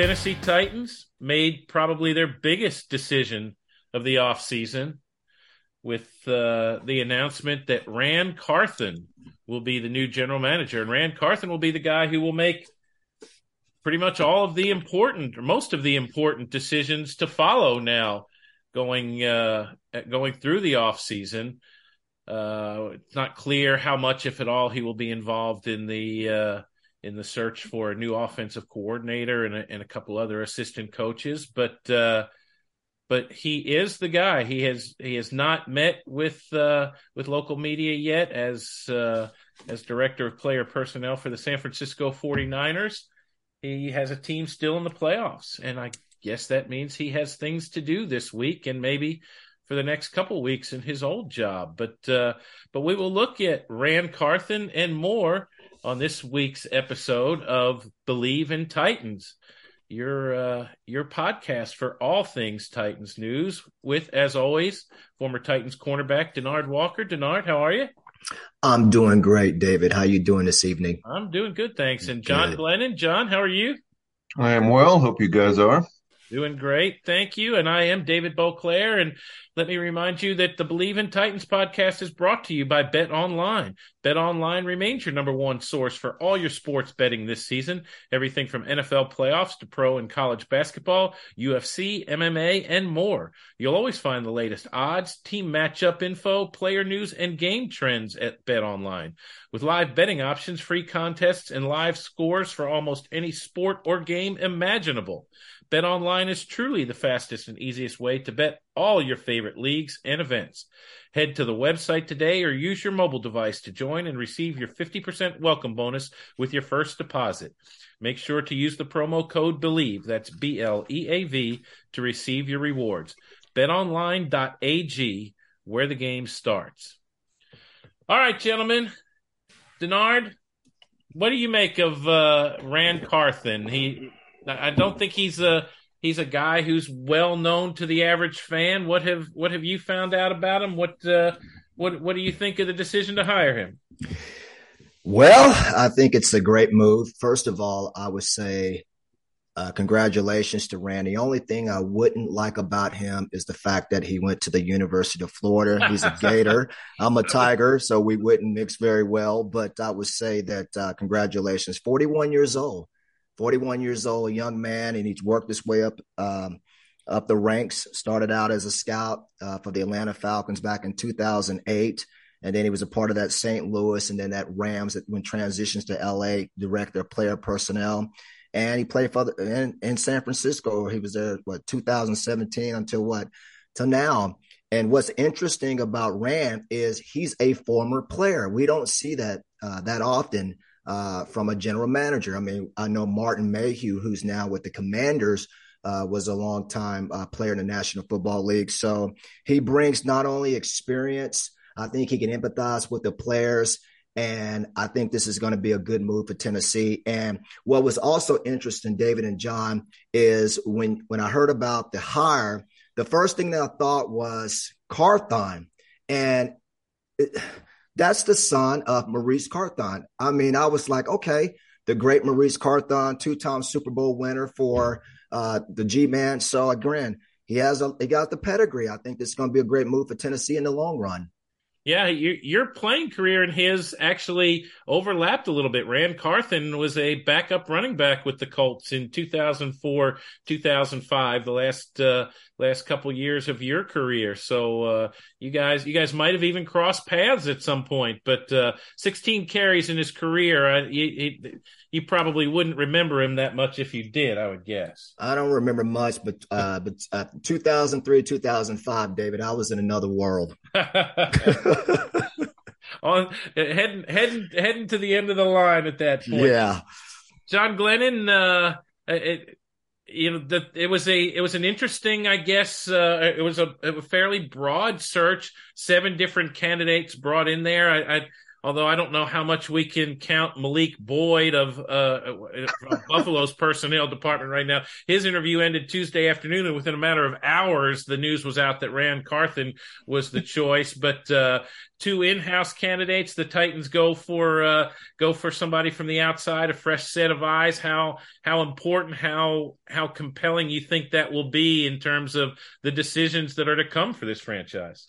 Tennessee Titans made probably their biggest decision of the offseason with uh, the announcement that Ran Carthon will be the new general manager. And Ran Carthon will be the guy who will make pretty much all of the important or most of the important decisions to follow now going uh, going through the offseason. Uh, it's not clear how much, if at all, he will be involved in the uh, in the search for a new offensive coordinator and a, and a couple other assistant coaches. But uh, but he is the guy. He has he has not met with uh, with local media yet as uh, as director of player personnel for the San Francisco 49ers. He has a team still in the playoffs, and I guess that means he has things to do this week and maybe for the next couple weeks in his old job. But uh, but we will look at Ran Carthon and more on this week's episode of Bleav in Titans, your uh, your podcast for all things Titans news. With, as always, former Titans cornerback Denard Walker. Denard, how are you? I'm doing great, David. How you doing this evening? I'm doing good, thanks. And John good. Glennon, John, how are you? I am well. Hope you guys are. Doing great. Thank you. And I am David Boclair. And let me remind you that the Bleav in Titans podcast is brought to you by BetOnline. Bet Online remains your number one source for all your sports betting this season. Everything from NFL playoffs to pro and college basketball, UFC, MMA, and more. You'll always find the latest odds, team matchup info, player news, and game trends at BetOnline. With live betting options, free contests, and live scores for almost any sport or game imaginable. BetOnline is truly the fastest and easiest way to bet all your favorite leagues and events. Head to the website today or use your mobile device to join and receive your 50% welcome bonus with your first deposit. Make sure to use the promo code BLEAV, that's B L E A V, to receive your rewards. BetOnline.ag, where the game starts. All right, gentlemen. Denard, what do you make of uh, Ran Carthon? He I don't think he's a he's a guy who's well known to the average fan. What have what have you found out about him? What uh, what what do you think of the decision to hire him? Well, I think it's a great move. First of all, I would say uh, congratulations to Randy. Only thing I wouldn't like about him is the fact that he went to the University of Florida. He's a Gator. I'm a Tiger, so we wouldn't mix very well. But I would say that uh, congratulations. 41 years old. 41 years old, a young man, and he's worked his way up um, up the ranks. Started out as a scout uh, for the Atlanta Falcons back in 2008, and then he was a part of that St. Louis and then that Rams that when transitions to LA, director player personnel. And he played for the, in, in San Francisco. He was there what 2017 until what till now. And what's interesting about Ran is he's a former player. We don't see that uh, that often uh, from a general manager. I mean, I know Martin Mayhew, who's now with the Commanders, uh, was a long time uh, player in the National Football League. So he brings not only experience, I think he can empathize with the players. And I think this is going to be a good move for Tennessee. And what was also interesting, David and John, is when when I heard about the hire, the first thing that I thought was Carthon. And it, that's the son of Maurice Carthon. I mean, I was like, okay, the great Maurice Carthon, two-time Super Bowl winner for uh, the G-Man. So again, he has a he got the pedigree. I think this is going to be a great move for Tennessee in the long run. Yeah, your, your playing career and his actually overlapped a little bit. Ran Carthon was a backup running back with the Colts in 2004, 2005, the last uh, last couple years of your career. So uh, you guys you guys might have even crossed paths at some point. But uh, 16 carries in his career, you, you, probably wouldn't remember him that much if you did. I would guess. I don't remember much, but uh, but uh, 2003, 2005, David, I was in another world. On heading heading heading to the end of the line at that point. Yeah. John Glennon, uh, it, you know, the, it was a it was an interesting, I guess, uh, it was a, a, fairly broad search. Seven different candidates brought in there. I, I although I don't know how much we can count Malik Boyd of, uh, Buffalo's personnel department right now. His interview ended Tuesday afternoon, and within a matter of hours, the news was out that Ran Carthon was the choice. But uh, two in-house candidates, the Titans go for uh, go for somebody from the outside, a fresh set of eyes. How how important, how how compelling you think that will be in terms of the decisions that are to come for this franchise?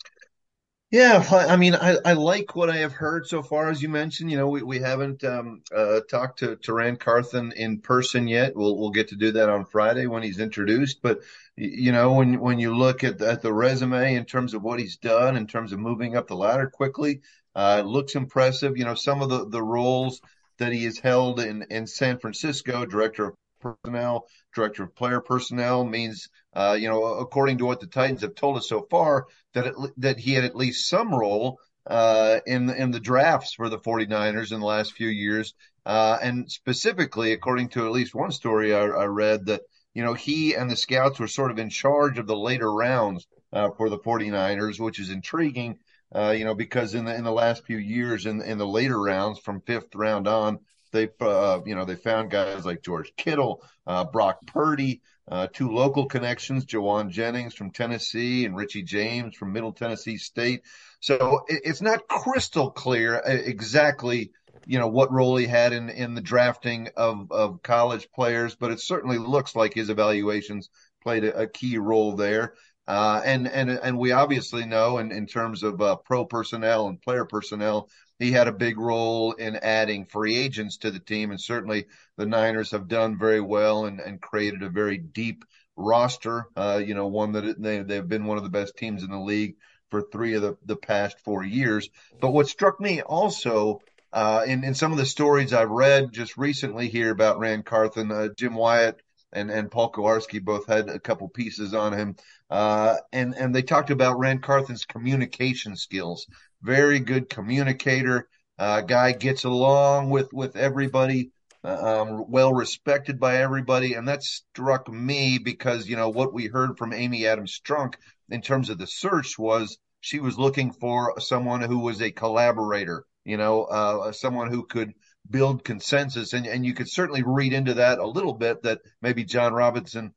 Yeah, I mean, I, I like what I have heard so far. As you mentioned, you know, we, we haven't um, uh, talked to, to Ran Carthon in person yet. We'll we'll get to do that on Friday when he's introduced. But you know, when when you look at at the resume in terms of what he's done, in terms of moving up the ladder quickly, uh, it looks impressive. You know, some of the the roles that he has held in in San Francisco, director of personnel, director of player personnel means, uh, you know, according to what the Titans have told us so far, that it, that he had at least some role uh, in in the drafts for the 49ers in the last few years, uh, and specifically, according to at least one story I, I, read, that you know he and the scouts were sort of in charge of the later rounds uh, for the 49ers, which is intriguing. Uh, you know, because in the in the last few years, in in the later rounds, from fifth round on, they, uh, you know, they found guys like George Kittle, uh, Brock Purdy, uh, two local connections, Jauan Jennings from Tennessee and Richie James from Middle Tennessee State. So it, it's not crystal clear uh, exactly, you know, what role he had in, in the drafting of, of college players, but it certainly looks like his evaluations played a, a key role there. Uh, and and and we obviously know, in, in terms of uh, pro personnel and player personnel, he had a big role in adding free agents to the team, and certainly the Niners have done very well and, and created a very deep roster. Uh, you know, one that they they've been one of the best teams in the league for three of the, the past four years. But what struck me also uh, in in some of the stories I've read just recently here about Ran Carthon, uh, Jim Wyatt and and Paul Kuharsky both had a couple pieces on him, uh, and and they talked about Ran Carthon's communication skills very good communicator. Uh, guy gets along with with everybody, uh, um, well respected by everybody, and that struck me because you know what we heard from Amy Adams Strunk in terms of the search was she was looking for someone who was a collaborator, you know, uh, someone who could build consensus, and and you could certainly read into that a little bit that maybe Jon Robinson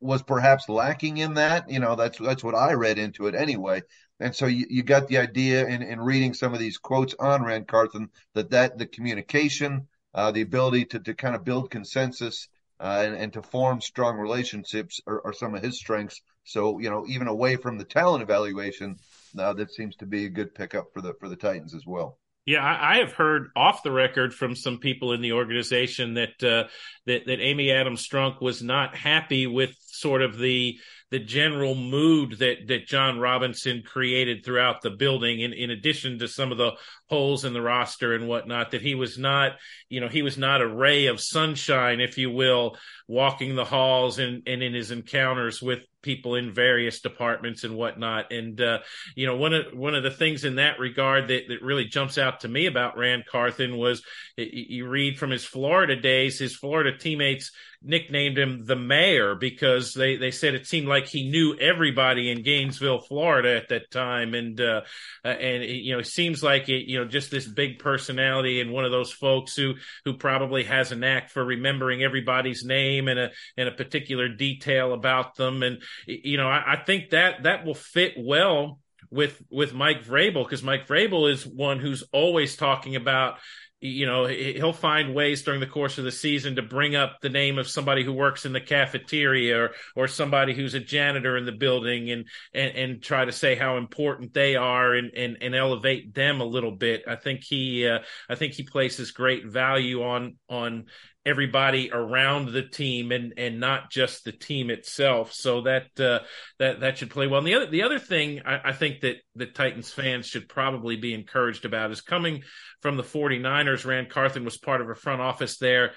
was perhaps lacking in that. You know, that's that's what I read into it anyway. And so you, you got the idea in, in reading some of these quotes on Ran Carthon that that the communication, uh, the ability to, to kind of build consensus uh, and, and to form strong relationships are, are, some of his strengths. So you know, even away from the talent evaluation, uh, that seems to be a good pickup for the for the Titans as well. Yeah, I, I, have heard off the record from some people in the organization that uh, that that Amy Adams Strunk was not happy with sort of the the general mood that that Jon Robinson created throughout the building, in in addition to some of the holes in the roster and whatnot, that he was not, you know, he was not a ray of sunshine, if you will, walking the halls and and in his encounters with people in various departments and whatnot. And uh, you know, one of one of the things in that regard that, that really jumps out to me about Ran Carthon was you read from his Florida days, his Florida teammates nicknamed him the mayor because they, they said it seemed like he knew everybody in Gainesville, Florida at that time. And, uh, uh and, you know, it seems like it, you know, just this big personality and one of those folks who, who probably has a knack for remembering everybody's name and a, and a particular detail about them. And, you know, I, I think that, that will fit well with with Mike Vrabel because Mike Vrabel is one who's always talking about you know he'll find ways during the course of the season to bring up the name of somebody who works in the cafeteria or or somebody who's a janitor in the building and and, and try to say how important they are and, and and elevate them a little bit. I think he uh, i think he places great value on on everybody around the team and and not just the team itself. So that uh, that that should play well. And the other the other thing I, I think that the Titans fans should probably be encouraged about is coming from the 49ers. Ran Carthon was part of a front office there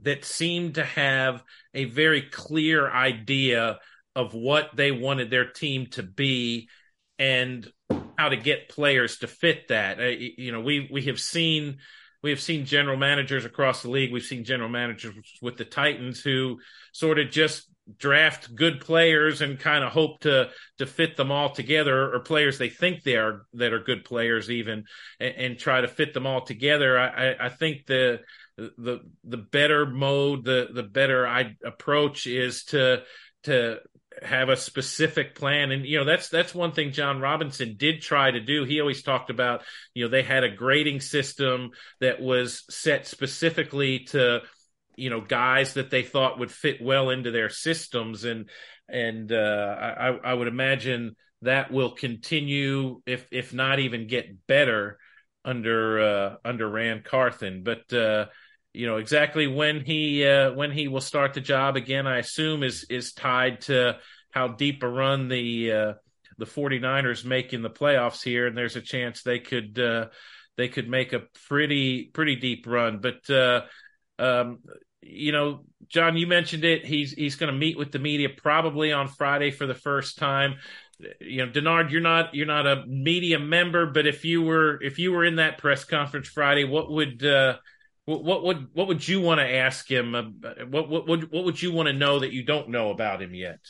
that seemed to have a very clear idea of what they wanted their team to be and how to get players to fit that. Uh, you know, we we have seen we have seen general managers across the league. We've seen general managers with the Titans who sort of just draft good players and kind of hope to to fit them all together, or players they think they are that are good players even, and, and try to fit them all together. I, I, think the the the better mode, the the better I approach is to to have a specific plan. And you know that's that's one thing Jon Robinson did try to do. He always talked about you know they had a grading system that was set specifically to you know guys that they thought would fit well into their systems. And and uh, I I would imagine that will continue if if not even get better under uh, under Ran Carthon but uh, you know exactly when he uh, when he will start the job again i assume is is tied to how deep a run the uh, the 49ers make in the playoffs here. And there's a chance they could uh, they could make a pretty pretty deep run. But uh, um, you know John you mentioned it. He's he's going to meet with the media probably on Friday for the first time. You know Denard you're not you're not a media member but if you were if you were in that press conference Friday what would uh, what, would what would you want to ask him? What what what what would you want to know that you don't know about him yet?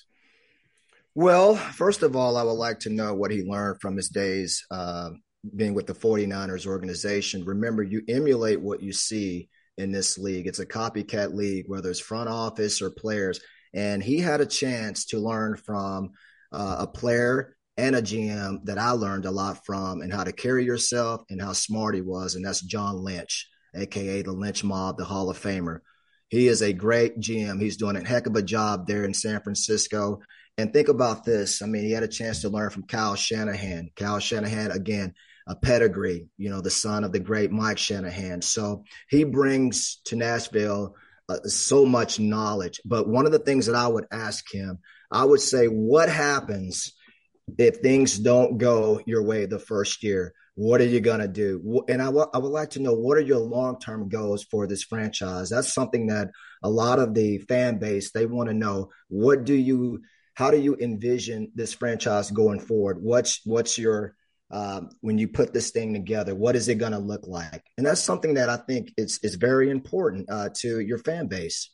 Well, first of all, I would like to know what he learned from his days uh, being with the 49ers organization. Remember, you emulate what you see in this league. It's a copycat league, whether it's front office or players. And he had a chance to learn from uh, a player and a GM that I learned a lot from and how to carry yourself and how smart he was. And that's John Lynch aka the Lynch Mob, the Hall of Famer. He is a great GM. He's doing a heck of a job there in San Francisco. And think about this. I mean, he had a chance to learn from Kyle Shanahan. Kyle Shanahan, again, a pedigree, you know, the son of the great Mike Shanahan. So he brings to Nashville uh, so much knowledge. But one of the things that I would ask him, I would say, what happens if things don't go your way the first year? What are you going to do? And I, w- I would like to know what are your long term goals for this franchise? That's something that a lot of the fan base they want to know. What do you, how do you envision this franchise going forward? What's what's your um, when you put this thing together? What is it going to look like? And that's something that I think is is very important uh, to your fan base.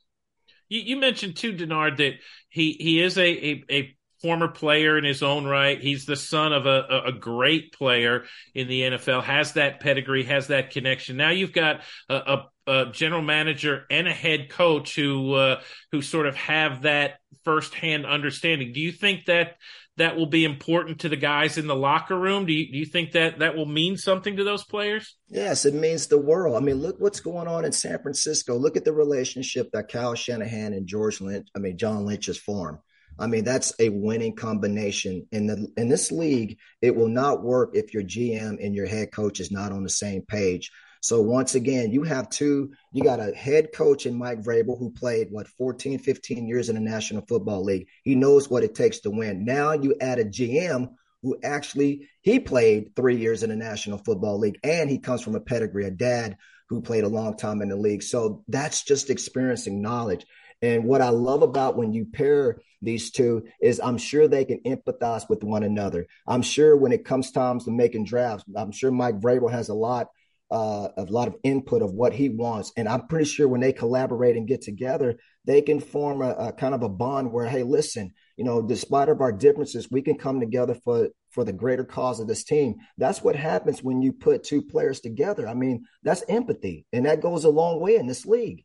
You, mentioned too, Denard, that he he is a, a, a former player in his own right. He's the son of a, a great player in the NFL, has that pedigree, has that connection. Now you've got a, a, a general manager and a head coach who uh, who sort of have that firsthand understanding. Do you think that that will be important to the guys in the locker room? Do you, do you think that that will mean something to those players? Yes, it means the world. I mean, look what's going on in San Francisco. Look at the relationship that Kyle Shanahan and George Lynch, I mean, John Lynch has formed. I mean, that's a winning combination. In the in this league, it will not work if your GM and your head coach is not on the same page. So once again, you have two, you got a head coach in Mike Vrabel who played what 14, 15 years in the National Football League. He knows what it takes to win. Now you add a GM who actually he played three years in the National Football League and he comes from a pedigree, a dad who played a long time in the league. So that's just experiencing knowledge. And what I love about when you pair these two is I'm sure they can empathize with one another. I'm sure when it comes times to making drafts, I'm sure Mike Vrabel has a lot uh, a lot of input of what he wants. And I'm pretty sure when they collaborate and get together, they can form a, a, kind of a bond where, hey, listen, you know, despite of our differences, we can come together for for the greater cause of this team. That's what happens when you put two players together. I mean, that's empathy, and that goes a long way in this league.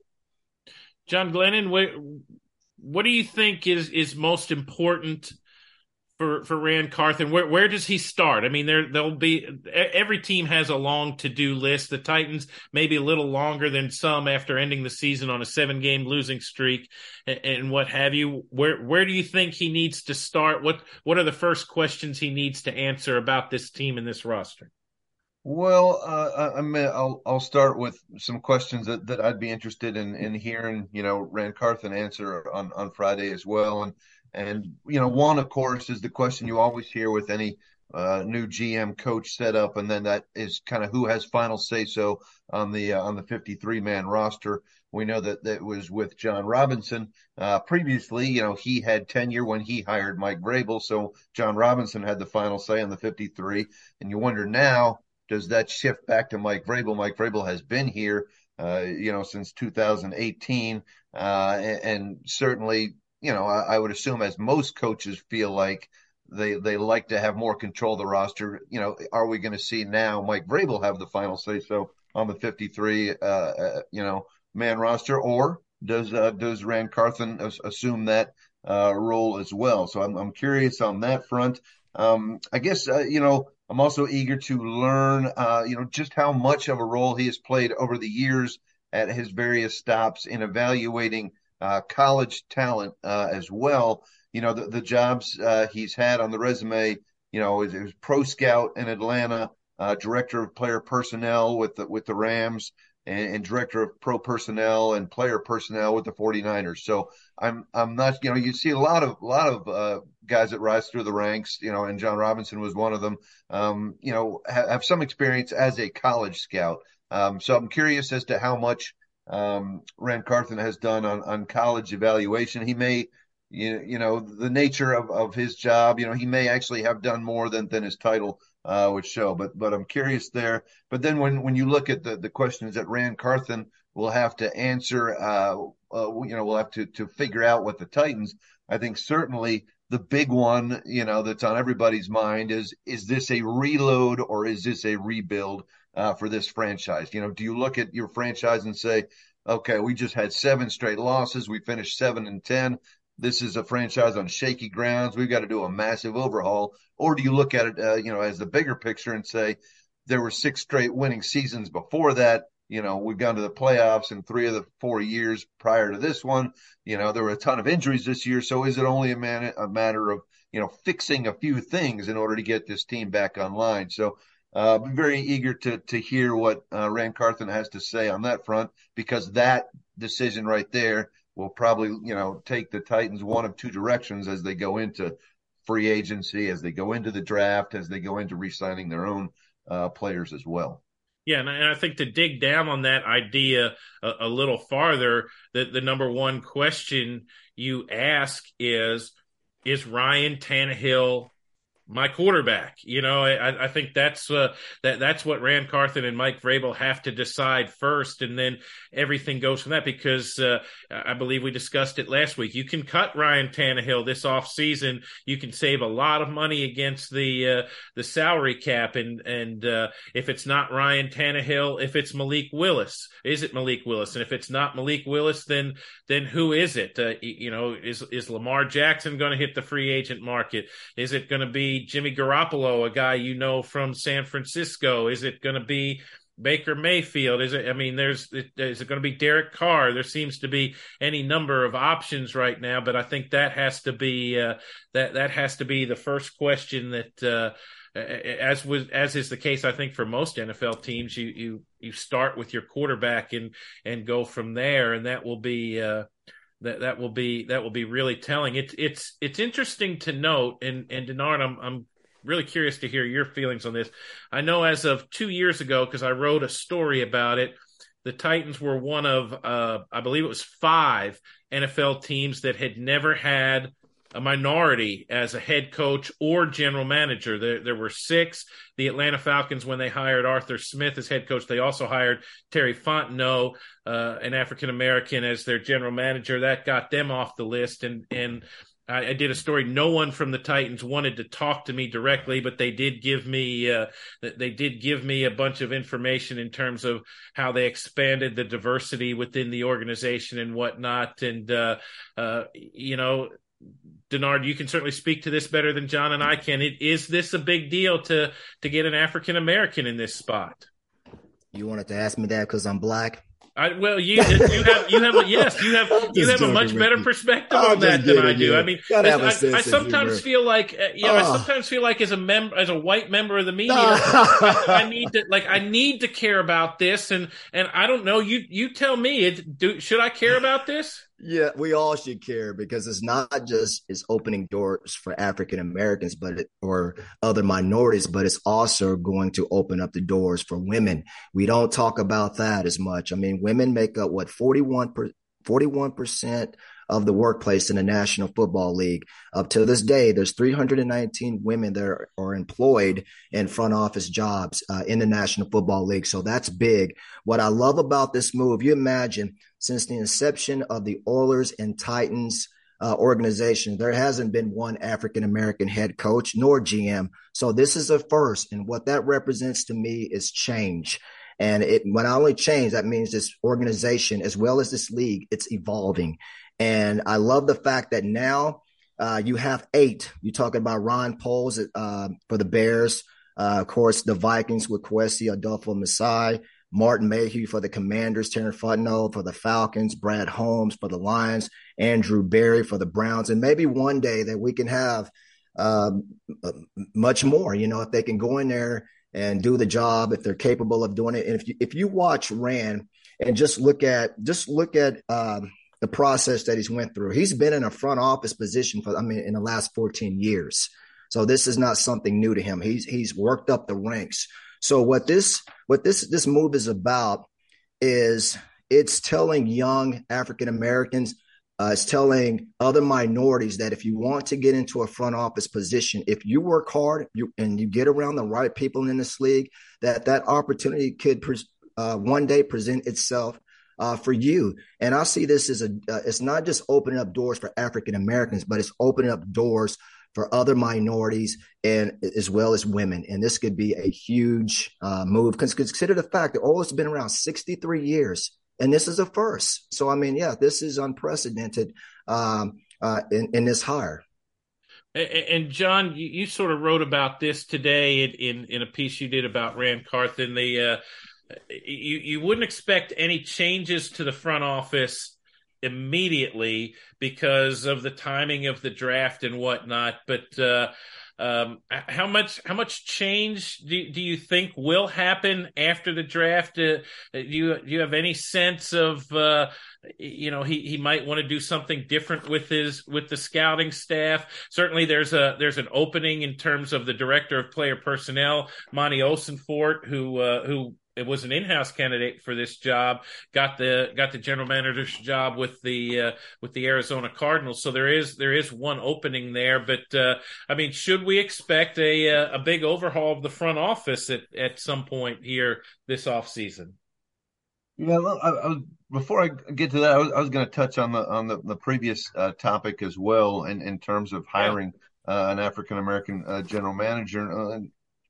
John Glennon, what what do you think is is most important for for Ran Carthon? Where where does he start? I mean, there there'll be every team has a long to do list. The Titans maybe a little longer than some after ending the season on a seven game losing streak and, and, what have you. Where where do you think he needs to start? What what are the first questions he needs to answer about this team and this roster? Well, uh, I mean, I'll I'll start with some questions that, that I'd be interested in in hearing. You know, Ran Carthon answer on on Friday as well, and and you know, one of course is the question you always hear with any uh, new GM coach setup, and then that is kind of who has final say so on the uh, on the 53 man roster. We know that that was with Jon Robinson uh, previously. You know, he had tenure when he hired Mike Vrabel, so Jon Robinson had the final say on the 53. And you wonder now does that shift back to Mike Vrabel? Mike Vrabel has been here, uh, you know, since 2018, uh, and, and, certainly, you know, I, I, would assume as most coaches feel like they they like to have more control of the roster. You know, are we going to see now Mike Vrabel have the final say so on the 53, uh, uh, you know, man roster, or does uh, does Ran Carthon assume that uh, role as well? So I'm I'm curious on that front. Um, I guess you know I'm also eager to learn, uh, you know, just how much of a role he has played over the years at his various stops in evaluating uh, college talent uh, as well. You know, the, the jobs uh, he's had on the resume, you know, is, is pro scout in Atlanta, uh, director of player personnel with the, with the Rams, and, and, director of pro personnel and player personnel with the 49ers. So I'm I'm not you know you see a lot of a lot of uh, guys that rise through the ranks, you know, and Jon Robinson was one of them. Um, you know, have, have, some experience as a college scout. Um, so I'm curious as to how much um, Ran Carthon has done on on college evaluation. He may you, you know the nature of, of his job you know he may actually have done more than than his title uh, would show. But but I'm curious there. But then when when you look at the the questions that Ran Carthon will have to answer, uh, uh, you know, we'll have to to figure out what the Titans. I think certainly the big one, you know, that's on everybody's mind is is this a reload or is this a rebuild uh, for this franchise? You know, do you look at your franchise and say, okay, we just had seven straight losses, we finished seven and ten this is a franchise on shaky grounds. We've got to do a massive overhaul. Or do you look at it, uh, you know, as the bigger picture and say there were six straight winning seasons before that? You know, we've gone to the playoffs in three of the four years prior to this one. You know, there were a ton of injuries this year. So is it only a, man, a matter of, you know, fixing a few things in order to get this team back online? So, uh, I'm very eager to to hear what uh, Ran Carthon has to say on that front because that decision right there will probably, you know, take the Titans one of two directions as they go into free agency, as they go into the draft, as they go into re-signing their own uh, players as well. Yeah, and I think to dig down on that idea a, a little farther, that the number one question you ask is: Is Ryan Tannehill my quarterback. You know, I, I think that's uh, that that's what Ran Carthon and Mike Vrabel have to decide first, and then everything goes from that. Because uh, I believe we discussed it last week. You can cut Ryan Tannehill this off season. You can save a lot of money against the uh, the salary cap, and and uh, if it's not Ryan Tannehill, if it's Malik Willis, is it Malik Willis? And if it's not Malik Willis, then then who is it? Uh, you know, is is Lamar Jackson going to hit the free agent market? Is it going to Jimmy Garoppolo, a guy you know from San Francisco? Is it going to be Baker Mayfield? Is it? I mean, there's is it going to be Derek Carr? There seems to be any number of options right now, but I think that has to be uh, that that has to be the first question that. Uh, as was as is the case, I think for most NFL teams, you you you start with your quarterback and and go from there, and that will be uh, that that will be that will be really telling. It's it's it's interesting to note, and and Denard, I'm I'm really curious to hear your feelings on this. I know as of two years ago, because I wrote a story about it, the Titans were one of uh, I believe it was five NFL teams that had never had a minority as a head coach or general manager. There, there were six. The Atlanta Falcons, when they hired Arthur Smith as head coach, they also hired Terry Fontenot, uh, an African American, as their general manager. That got them off the list. And and I, I, did a story. No one from the Titans wanted to talk to me directly, but they did give me uh, they did give me a bunch of information in terms of how they expanded the diversity within the organization and whatnot. And uh, uh, you know, Denard, you can certainly speak to this better than John and I can. It, is this a big deal to to get an African American in this spot? You wanted to ask me that because I'm black. I, well, you you have you have a, yes you have you have a much better perspective on that than I do. I mean, I, I, I, sometimes feel like uh, you know oh. I sometimes feel like as a member as a white member of the media, I, need to like I need to care about this, and and I don't know. You you tell me. It, do, should I care about this? Yeah, we all should care because it's not just it's opening doors for African Americans, but it, or other minorities, but it's also going to open up the doors for women. We don't talk about that as much. I mean, women make up what 41 percent of the workplace in the National Football League. Up to this day, there's 319 women that are, are employed in front office jobs uh, in the National Football League. So that's big. What I love about this move, you imagine since the inception of the Oilers and Titans uh, organization, there hasn't been one African American head coach nor GM. So this is a first. And what that represents to me is change. And it, when I only change, that means this organization, as well as this league, it's evolving. And I love the fact that now uh, you have eight. You're talking about Ron Poles uh, for the Bears. Uh, of course, the Vikings with Kwesi Adofo-Mensah, Martin Mayhew for the Commanders, Terry Fontenot for the Falcons, Brad Holmes for the Lions, Andrew Berry for the Browns, and maybe one day that we can have um, much more. You know, if they can go in there and do the job, if they're capable of doing it, and if you if you watch Ran and just look at just look at um, the process that he's went through. He's been in a front office position for, I mean, in the last 14 years. So this is not something new to him. He's he's worked up the ranks. So what this what this this move is about is it's telling young African Americans, uh, it's telling other minorities that if you want to get into a front office position, if you work hard you, and you get around the right people in this league, that that opportunity could uh, one day present itself uh, for you. And I see this as a, uh, it's not just opening up doors for African Americans, but it's opening up doors for other minorities and as well as women. And this could be a huge uh, move because consider the fact that all has been around 63 years and this is a first. So, I mean, yeah, this is unprecedented um, uh, in, in this hire. And John, you, sort of wrote about this today in, in, a piece you did about Ran Carthon. The uh, you you wouldn't expect any changes to the front office immediately because of the timing of the draft and whatnot. But uh, um, how much how much change do, do you think will happen after the draft? Uh, do you do you have any sense of uh, you know he, he might want to do something different with his with the scouting staff? Certainly, there's a there's an opening in terms of the director of player personnel, Monti Ossenfort, who uh, who it was an in-house candidate for this job. Got the got the general manager's job with the uh, with the Arizona Cardinals. So there is there is one opening there. But uh, I mean, should we expect a uh, a big overhaul of the front office at at some point here this off season? Yeah, well, I, I was, before I get to that, I was, was going to touch on the on the, the previous uh, topic as well, in, in terms of hiring yeah. uh, an African American uh, general manager. Uh,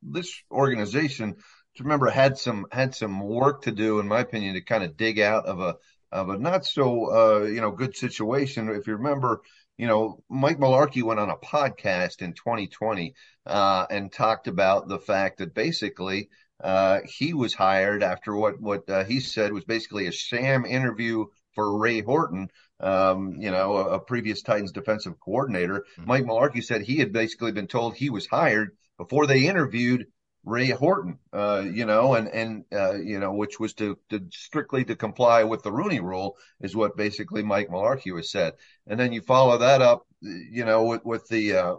this organization remember had some had some work to do, in my opinion, to kind of dig out of a of a not so uh, you know good situation. If you remember, you know, Mike Mularkey went on a podcast in 2020 uh, and talked about the fact that basically uh, he was hired after what what uh, he said was basically a sham interview for Ray Horton. Um, you know, a, a, previous Titans defensive coordinator. Mm-hmm. Mike Mularkey said he had basically been told he was hired before they interviewed Ray Horton, uh, you know, and and uh, you know, which was to, to strictly to comply with the Rooney Rule, is what basically Mike Mularkey has said. And then you follow that up, you know, with, with the uh,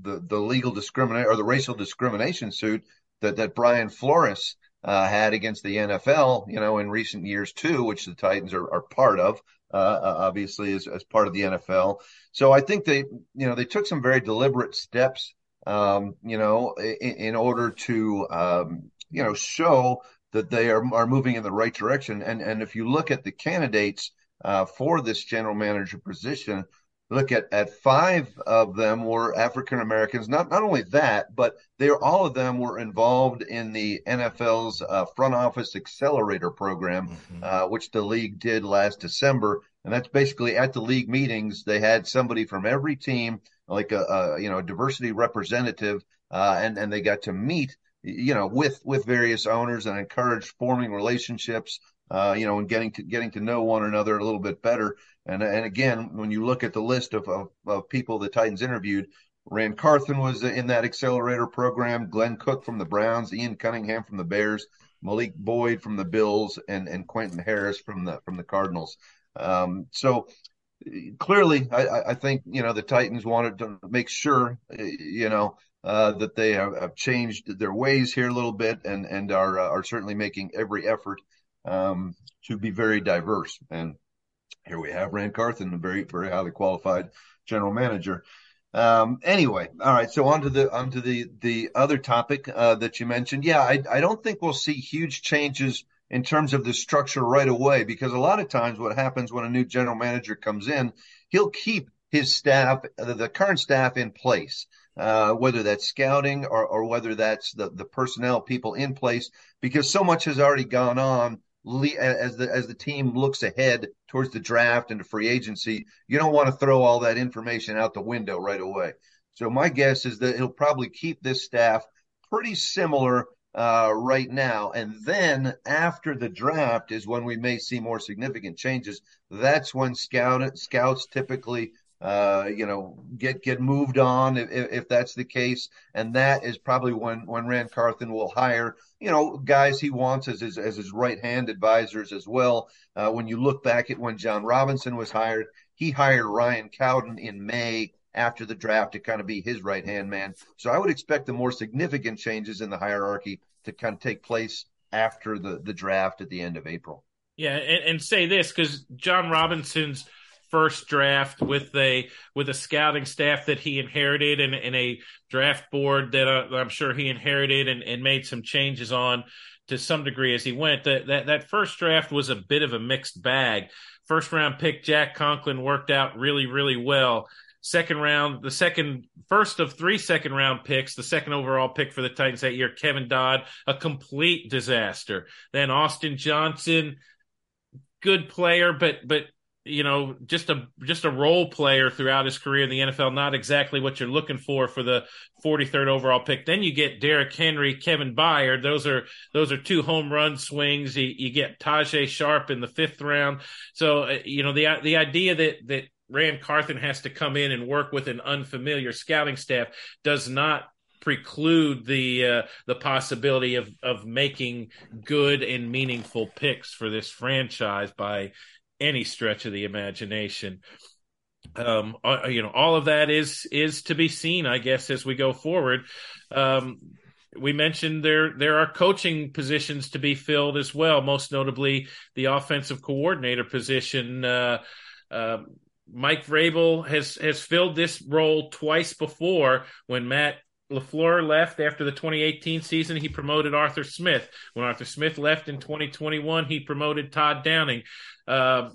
the the legal discrimination or the racial discrimination suit that that Brian Flores uh, had against the NFL, you know, in recent years too, which the Titans are, are part of. uh, obviously as, as part of the NFL. So I think they, you know, they took some very deliberate steps, um, you know, in, in order to, um, you know, show that they are, are moving in the right direction. And, and if you look at the candidates uh, for this general manager position, look at at five of them were African Americans. Not not only that, but they are, all of them were involved in the NFL's uh, front office accelerator program, mm-hmm. uh, which the league did last December. And that's basically at the league meetings they had somebody from every team, like a, a you know diversity representative, uh, and and they got to meet you know with with various owners and encourage forming relationships uh, you know, and getting to getting to know one another a little bit better. And and again, when you look at the list of of, of people the Titans interviewed, Ran Carthon was in that accelerator program. Glenn Cook from the Browns, Ian Cunningham from the Bears, Malik Boyd from the Bills, and and Quentin Harris from the from the Cardinals. Um, so clearly, I, I think you know the Titans wanted to make sure you know uh, that they have, have, changed their ways here a little bit and and are uh, are certainly making every effort um, to be very diverse. And here we have Ran Carthon, a very, very highly qualified general manager. Um, anyway, all right. So on to the onto the the other topic uh, that you mentioned. Yeah, I, I don't think we'll see huge changes in terms of the structure right away because a lot of times what happens when a new general manager comes in, he'll keep his staff, the current staff in place. Uh, whether that's scouting or, or whether that's the, the personnel people in place, because so much has already gone on as the as the team looks ahead towards the draft and the free agency, you don't want to throw all that information out the window right away. So my guess is that he'll probably keep this staff pretty similar uh, right now, and then after the draft is when we may see more significant changes. That's when scout scouts typically uh, you know, get get moved on if, if that's the case. And that is probably when when Ran Carthon will hire, you know, guys he wants as his as his right hand advisors as well. Uh, when you look back at when Jon Robinson was hired, he hired Ryan Cowden in May after the draft to kind of be his right hand man. So I would expect the more significant changes in the hierarchy to kind of take place after the the draft at the end of April. Yeah, and, and say this because Jon Robinson's first draft with a with a scouting staff that he inherited and, and a draft board that, uh, I'm sure he inherited and, and made some changes on to some degree as he went. That, that that first draft was a bit of a mixed bag. First round pick Jack Conklin worked out really really well. Second round, the second first of three second round picks, the second overall pick for the Titans that year, Kevin Dodd, a complete disaster. Then Austin Johnson, good player, but but you know, just a just a role player throughout his career in the NFL, not exactly what you're looking for for the 43rd overall pick. Then you get Derrick Henry, Kevin Byard. Those are those are two home run swings. You, you get Tajae Sharpe in the fifth round. So uh, you know the the idea that that Ran Carthon has to come in and work with an unfamiliar scouting staff does not preclude the uh, the possibility of of making good and meaningful picks for this franchise by any stretch of the imagination. Um, uh, you know, all of that is is to be seen, I guess, as we go forward. Um, we mentioned there there are coaching positions to be filled as well, most notably the offensive coordinator position. Uh, uh, Mike Vrabel has has filled this role twice before when Matt LaFleur left after the 2018 season, he promoted Arthur Smith. When Arthur Smith left in 2021, he promoted Todd Downing. Uh,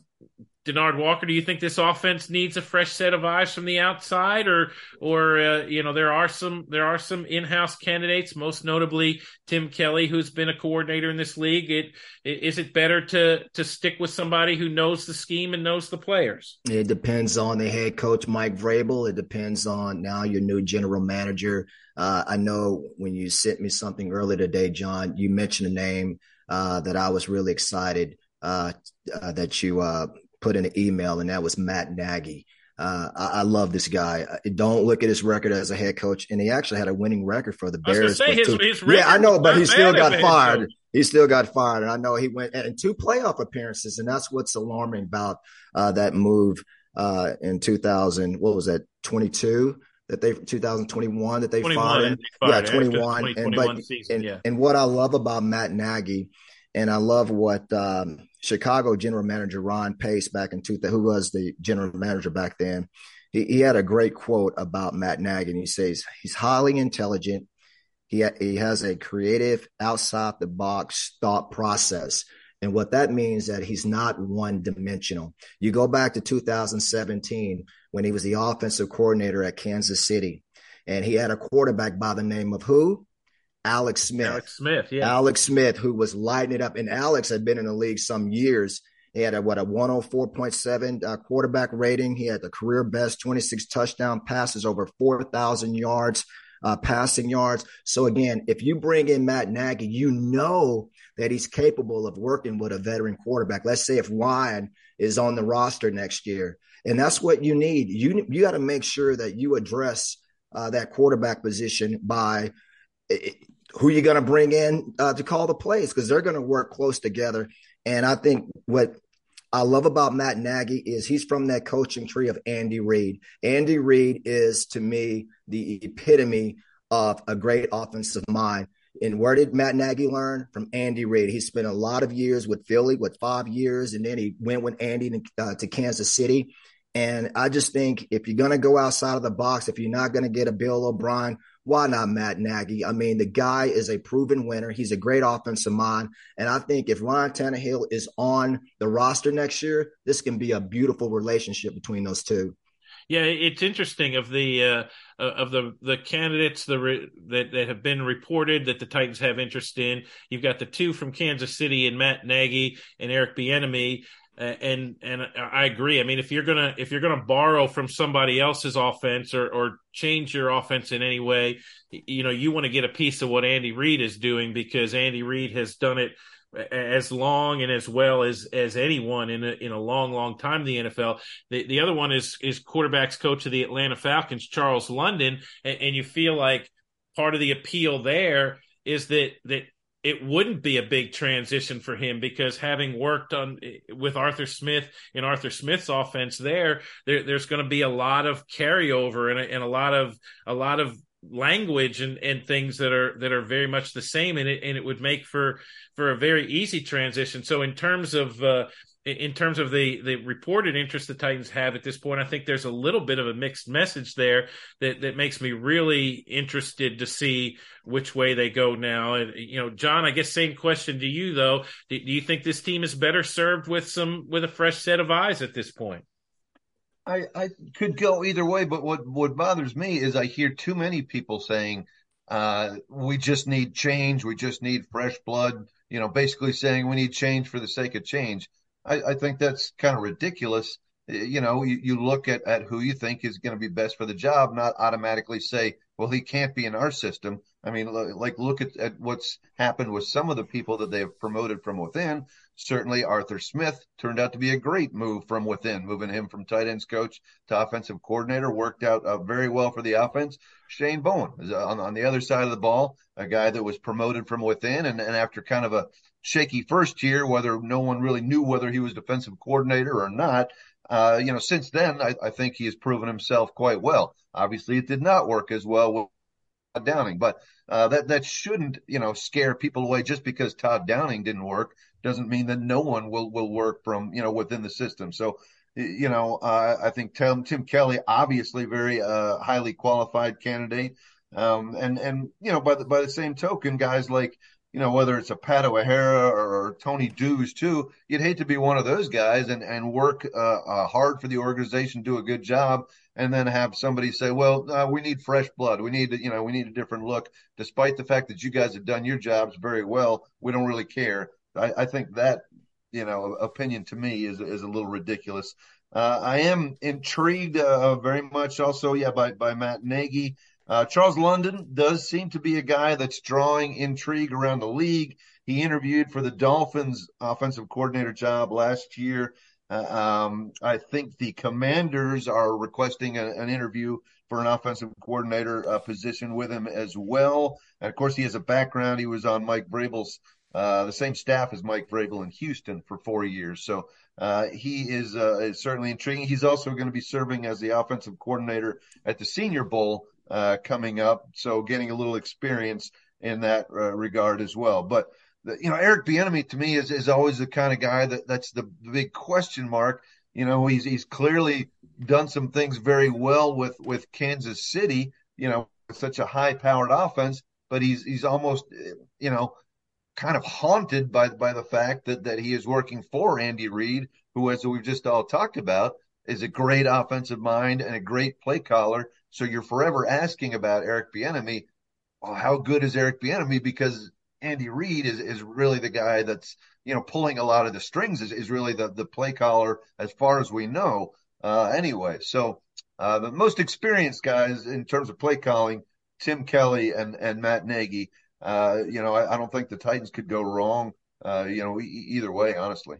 Denard Walker, do you think this offense needs a fresh set of eyes from the outside, or, or uh, you know, there are some there are some in-house candidates, most notably Tim Kelly, who's been a coordinator in this league. It, is it better to to stick with somebody who knows the scheme and knows the players? It depends on the head coach Mike Vrabel. It depends on now your new general manager. Uh, I know when you sent me something earlier today, John, you mentioned a name uh, that I was really excited uh, uh that you uh, put in an email, and that was Matt Nagy. Uh, I, I, love this guy. Uh, don't look at his record as a head coach, and he actually had a winning record for the Bears. Say, his, his yeah, I know, but he still got fired. He still got fired, and I know he went and two playoff appearances, and that's what's alarming about uh, that move uh, in 2000. What was that? 22 that they 2021 that they fired him. yeah, 21. And but season, and, yeah. and what I love about Matt Nagy, and I love what um, Chicago general manager Ron Pace back in 2000, who was the general manager back then, he, he had a great quote about Matt Nagy. And he says, he's highly intelligent. He, ha- he has a creative, outside the box thought process. And what that means is that he's not one dimensional. You go back to 2017 when he was the offensive coordinator at Kansas City, and he had a quarterback by the name of who? Alex Smith. Alex Smith, yeah. Alex Smith, who was lighting it up. And Alex had been in the league some years. He had a what a 104.7 uh, quarterback rating. He had the career best 26 touchdown passes, over 4,000 yards uh, passing yards. So again, if you bring in Matt Nagy, you know that he's capable of working with a veteran quarterback. Let's say if Ryan is on the roster next year, and that's what you need. You you got to make sure that you address uh, that quarterback position by who you're going to bring in uh, to call the plays because they're going to work close together. And I think what I love about Matt Nagy is he's from that coaching tree of Andy Reid. Andy Reid is to me the epitome of a great offensive mind. And where did Matt Nagy learn? From Andy Reid. He spent a lot of years with Philly, with five years, and then he went with Andy to, uh, to Kansas City. And I just think if you're going to go outside of the box, if you're not going to get a Bill O'Brien, why not Matt Nagy? I mean, the guy is a proven winner. He's a great offensive mind. And I think if Ryan Tannehill is on the roster next year, this can be a beautiful relationship between those two. Yeah, it's interesting of the uh, uh, of the the candidates the re- that that have been reported that the Titans have interest in. You've got the two from Kansas City and Matt Nagy and Eric Bieniemy and and I agree. I mean, if you're gonna if you're gonna borrow from somebody else's offense or or change your offense in any way, you know, you want to get a piece of what Andy Reid is doing because Andy Reid has done it as long and as well as as anyone in a in a long long time the NFL. The the other one is is quarterbacks coach of the Atlanta Falcons, Charles London, and, and you feel like part of the appeal there is that that it wouldn't be a big transition for him because having worked on with Arthur Smith in Arthur Smith's offense there, there there's going to be a lot of carryover and a, and a lot of a lot of language and, and things that are that are very much the same and it and it would make for for a very easy transition. So in terms of uh, in terms of the the reported interest the Titans have at this point, I think there's a little bit of a mixed message there that that makes me really interested to see which way they go now. And you know, John, I guess same question to you though. Do, do you think this team is better served with some with a fresh set of eyes at this point? I, I could go either way, but what what bothers me is I hear too many people saying uh, we just need change, we just need fresh blood. You know, basically saying we need change for the sake of change I, I think that's kind of ridiculous. You know, you, you look at, at who you think is going to be best for the job, not automatically say, well, he can't be in our system. I mean, like, look at, at what's happened with some of the people that they have promoted from within. Certainly, Arthur Smith turned out to be a great move from within, moving him from tight ends coach to offensive coordinator worked out uh, very well for the offense. Shane Bowen is on, on the other side of the ball, a guy that was promoted from within, and, and after kind of a shaky first year, whether no one really knew whether he was defensive coordinator or not. Uh, you know, since then, I, I, think he has proven himself quite well. Obviously, it did not work as well Downing, but uh, that that shouldn't you know scare people away just because Todd Downing didn't work doesn't mean that no one will will work from you know within the system. So. You know, uh, I think Tim, Tim Kelly, obviously very uh, highly qualified candidate, um, and and you know by the by the same token, guys like you know, whether it's a Pat O'Hara or, or Tony Dews too, you'd hate to be one of those guys and, and work uh, uh, hard for the organization, do a good job, and then have somebody say, well, uh, we need fresh blood. We need, you know, we need a different look. Despite the fact that you guys have done your jobs very well, we don't really care. I, I think that, you know, opinion to me is, is a little ridiculous. Uh, I am intrigued uh, very much also, yeah, by, by Matt Nagy. Uh, Charles London does seem to be a guy that's drawing intrigue around the league. He interviewed for the Dolphins offensive coordinator job last year. Uh, um, I think the Commanders are requesting a, an interview for an offensive coordinator uh, position with him as well. And of course, he has a background. He was on Mike Vrabel's uh, the same staff as Mike Vrabel in Houston for four years. So uh, he is, uh, is certainly intriguing. He's also going to be serving as the offensive coordinator at the Senior Bowl uh, coming up. So getting a little experience in that regard as well. But you know, Eric Bieniemy to me is is always the kind of guy that that's the, big question mark. You know, he's he's clearly done some things very well with with Kansas City. You know, such a high powered offense, but he's he's almost you know kind of haunted by by the fact that that he is working for Andy Reid, who, as we've just all talked about, is a great offensive mind and a great play caller. So you're forever asking about Eric Bieniemy. Well, how good is Eric Bieniemy? Because Andy Reid is, is really the guy that's you know pulling a lot of the strings. Is, is really the the play caller as far as we know. Uh, anyway, so uh, the most experienced guys in terms of play calling, Tim Kelly and and Matt Nagy. Uh, you know, I, I, don't think the Titans could go wrong. Uh, you know, e- either way, honestly.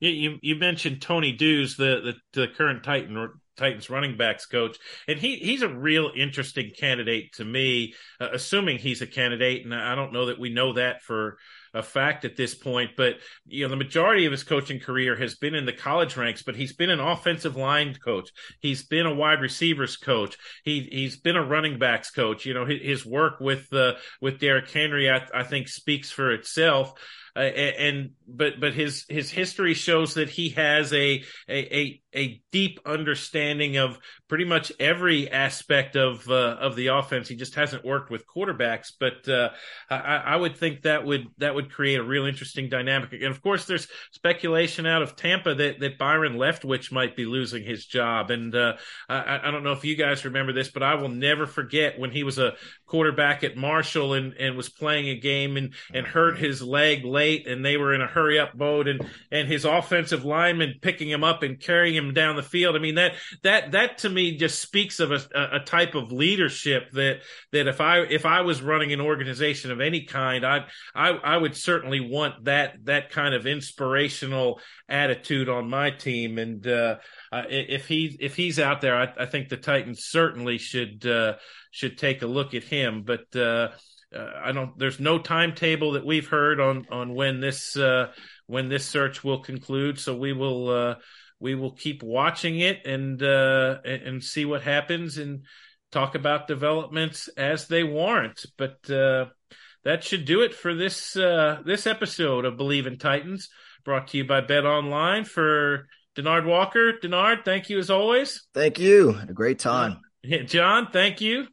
You, you mentioned Tony Dews, the, the, the current Titan Titans running backs coach, and he he's a real interesting candidate to me. Uh, assuming he's a candidate, and I don't know that we know that for a fact at this point, but you know the majority of his coaching career has been in the college ranks. But he's been an offensive line coach. He's been a wide receivers coach. He he's been a running backs coach. You know his, his work with uh, with Derrick Henry, I, I think, speaks for itself. Uh, and but but his his history shows that he has a a a, a deep understanding of pretty much every aspect of uh, of the offense. He just hasn't worked with quarterbacks, but uh, I, I, would think that would that would create a real interesting dynamic. And of course, there's speculation out of Tampa that that Byron Leftwich might be losing his job. And uh, I, I don't know if you guys remember this, but I will never forget when he was a quarterback at Marshall and and was playing a game and and hurt his leg late, and they were in a hurry up mode, and and his offensive lineman picking him up and carrying him down the field. I mean that that that to me just speaks of a, a type of leadership that that if I if I was running an organization of any kind, I I I would certainly want that that kind of inspirational attitude on my team. And uh, if he if he's out there, I, I think the Titans certainly should uh, should take a look at him. But uh, uh, I don't. There's no timetable that we've heard on on when this uh, when this search will conclude. So we will uh, we will keep watching it and uh, and see what happens and talk about developments as they warrant. But uh, that should do it for this uh, this episode of Bleav in Titans, brought to you by BetOnline. For Denard Walker, Denard, thank you as always. Thank you. a great time. John, thank you.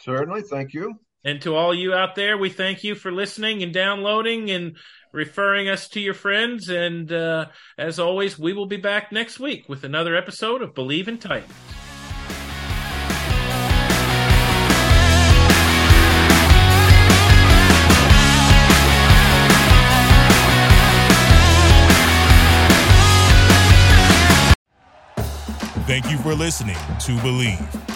Certainly, thank you. And to all you out there, we thank you for listening and downloading and referring us to your friends. And uh, as always, we will be back next week with another episode of Bleav in Titans. Thank you for listening to Bleav.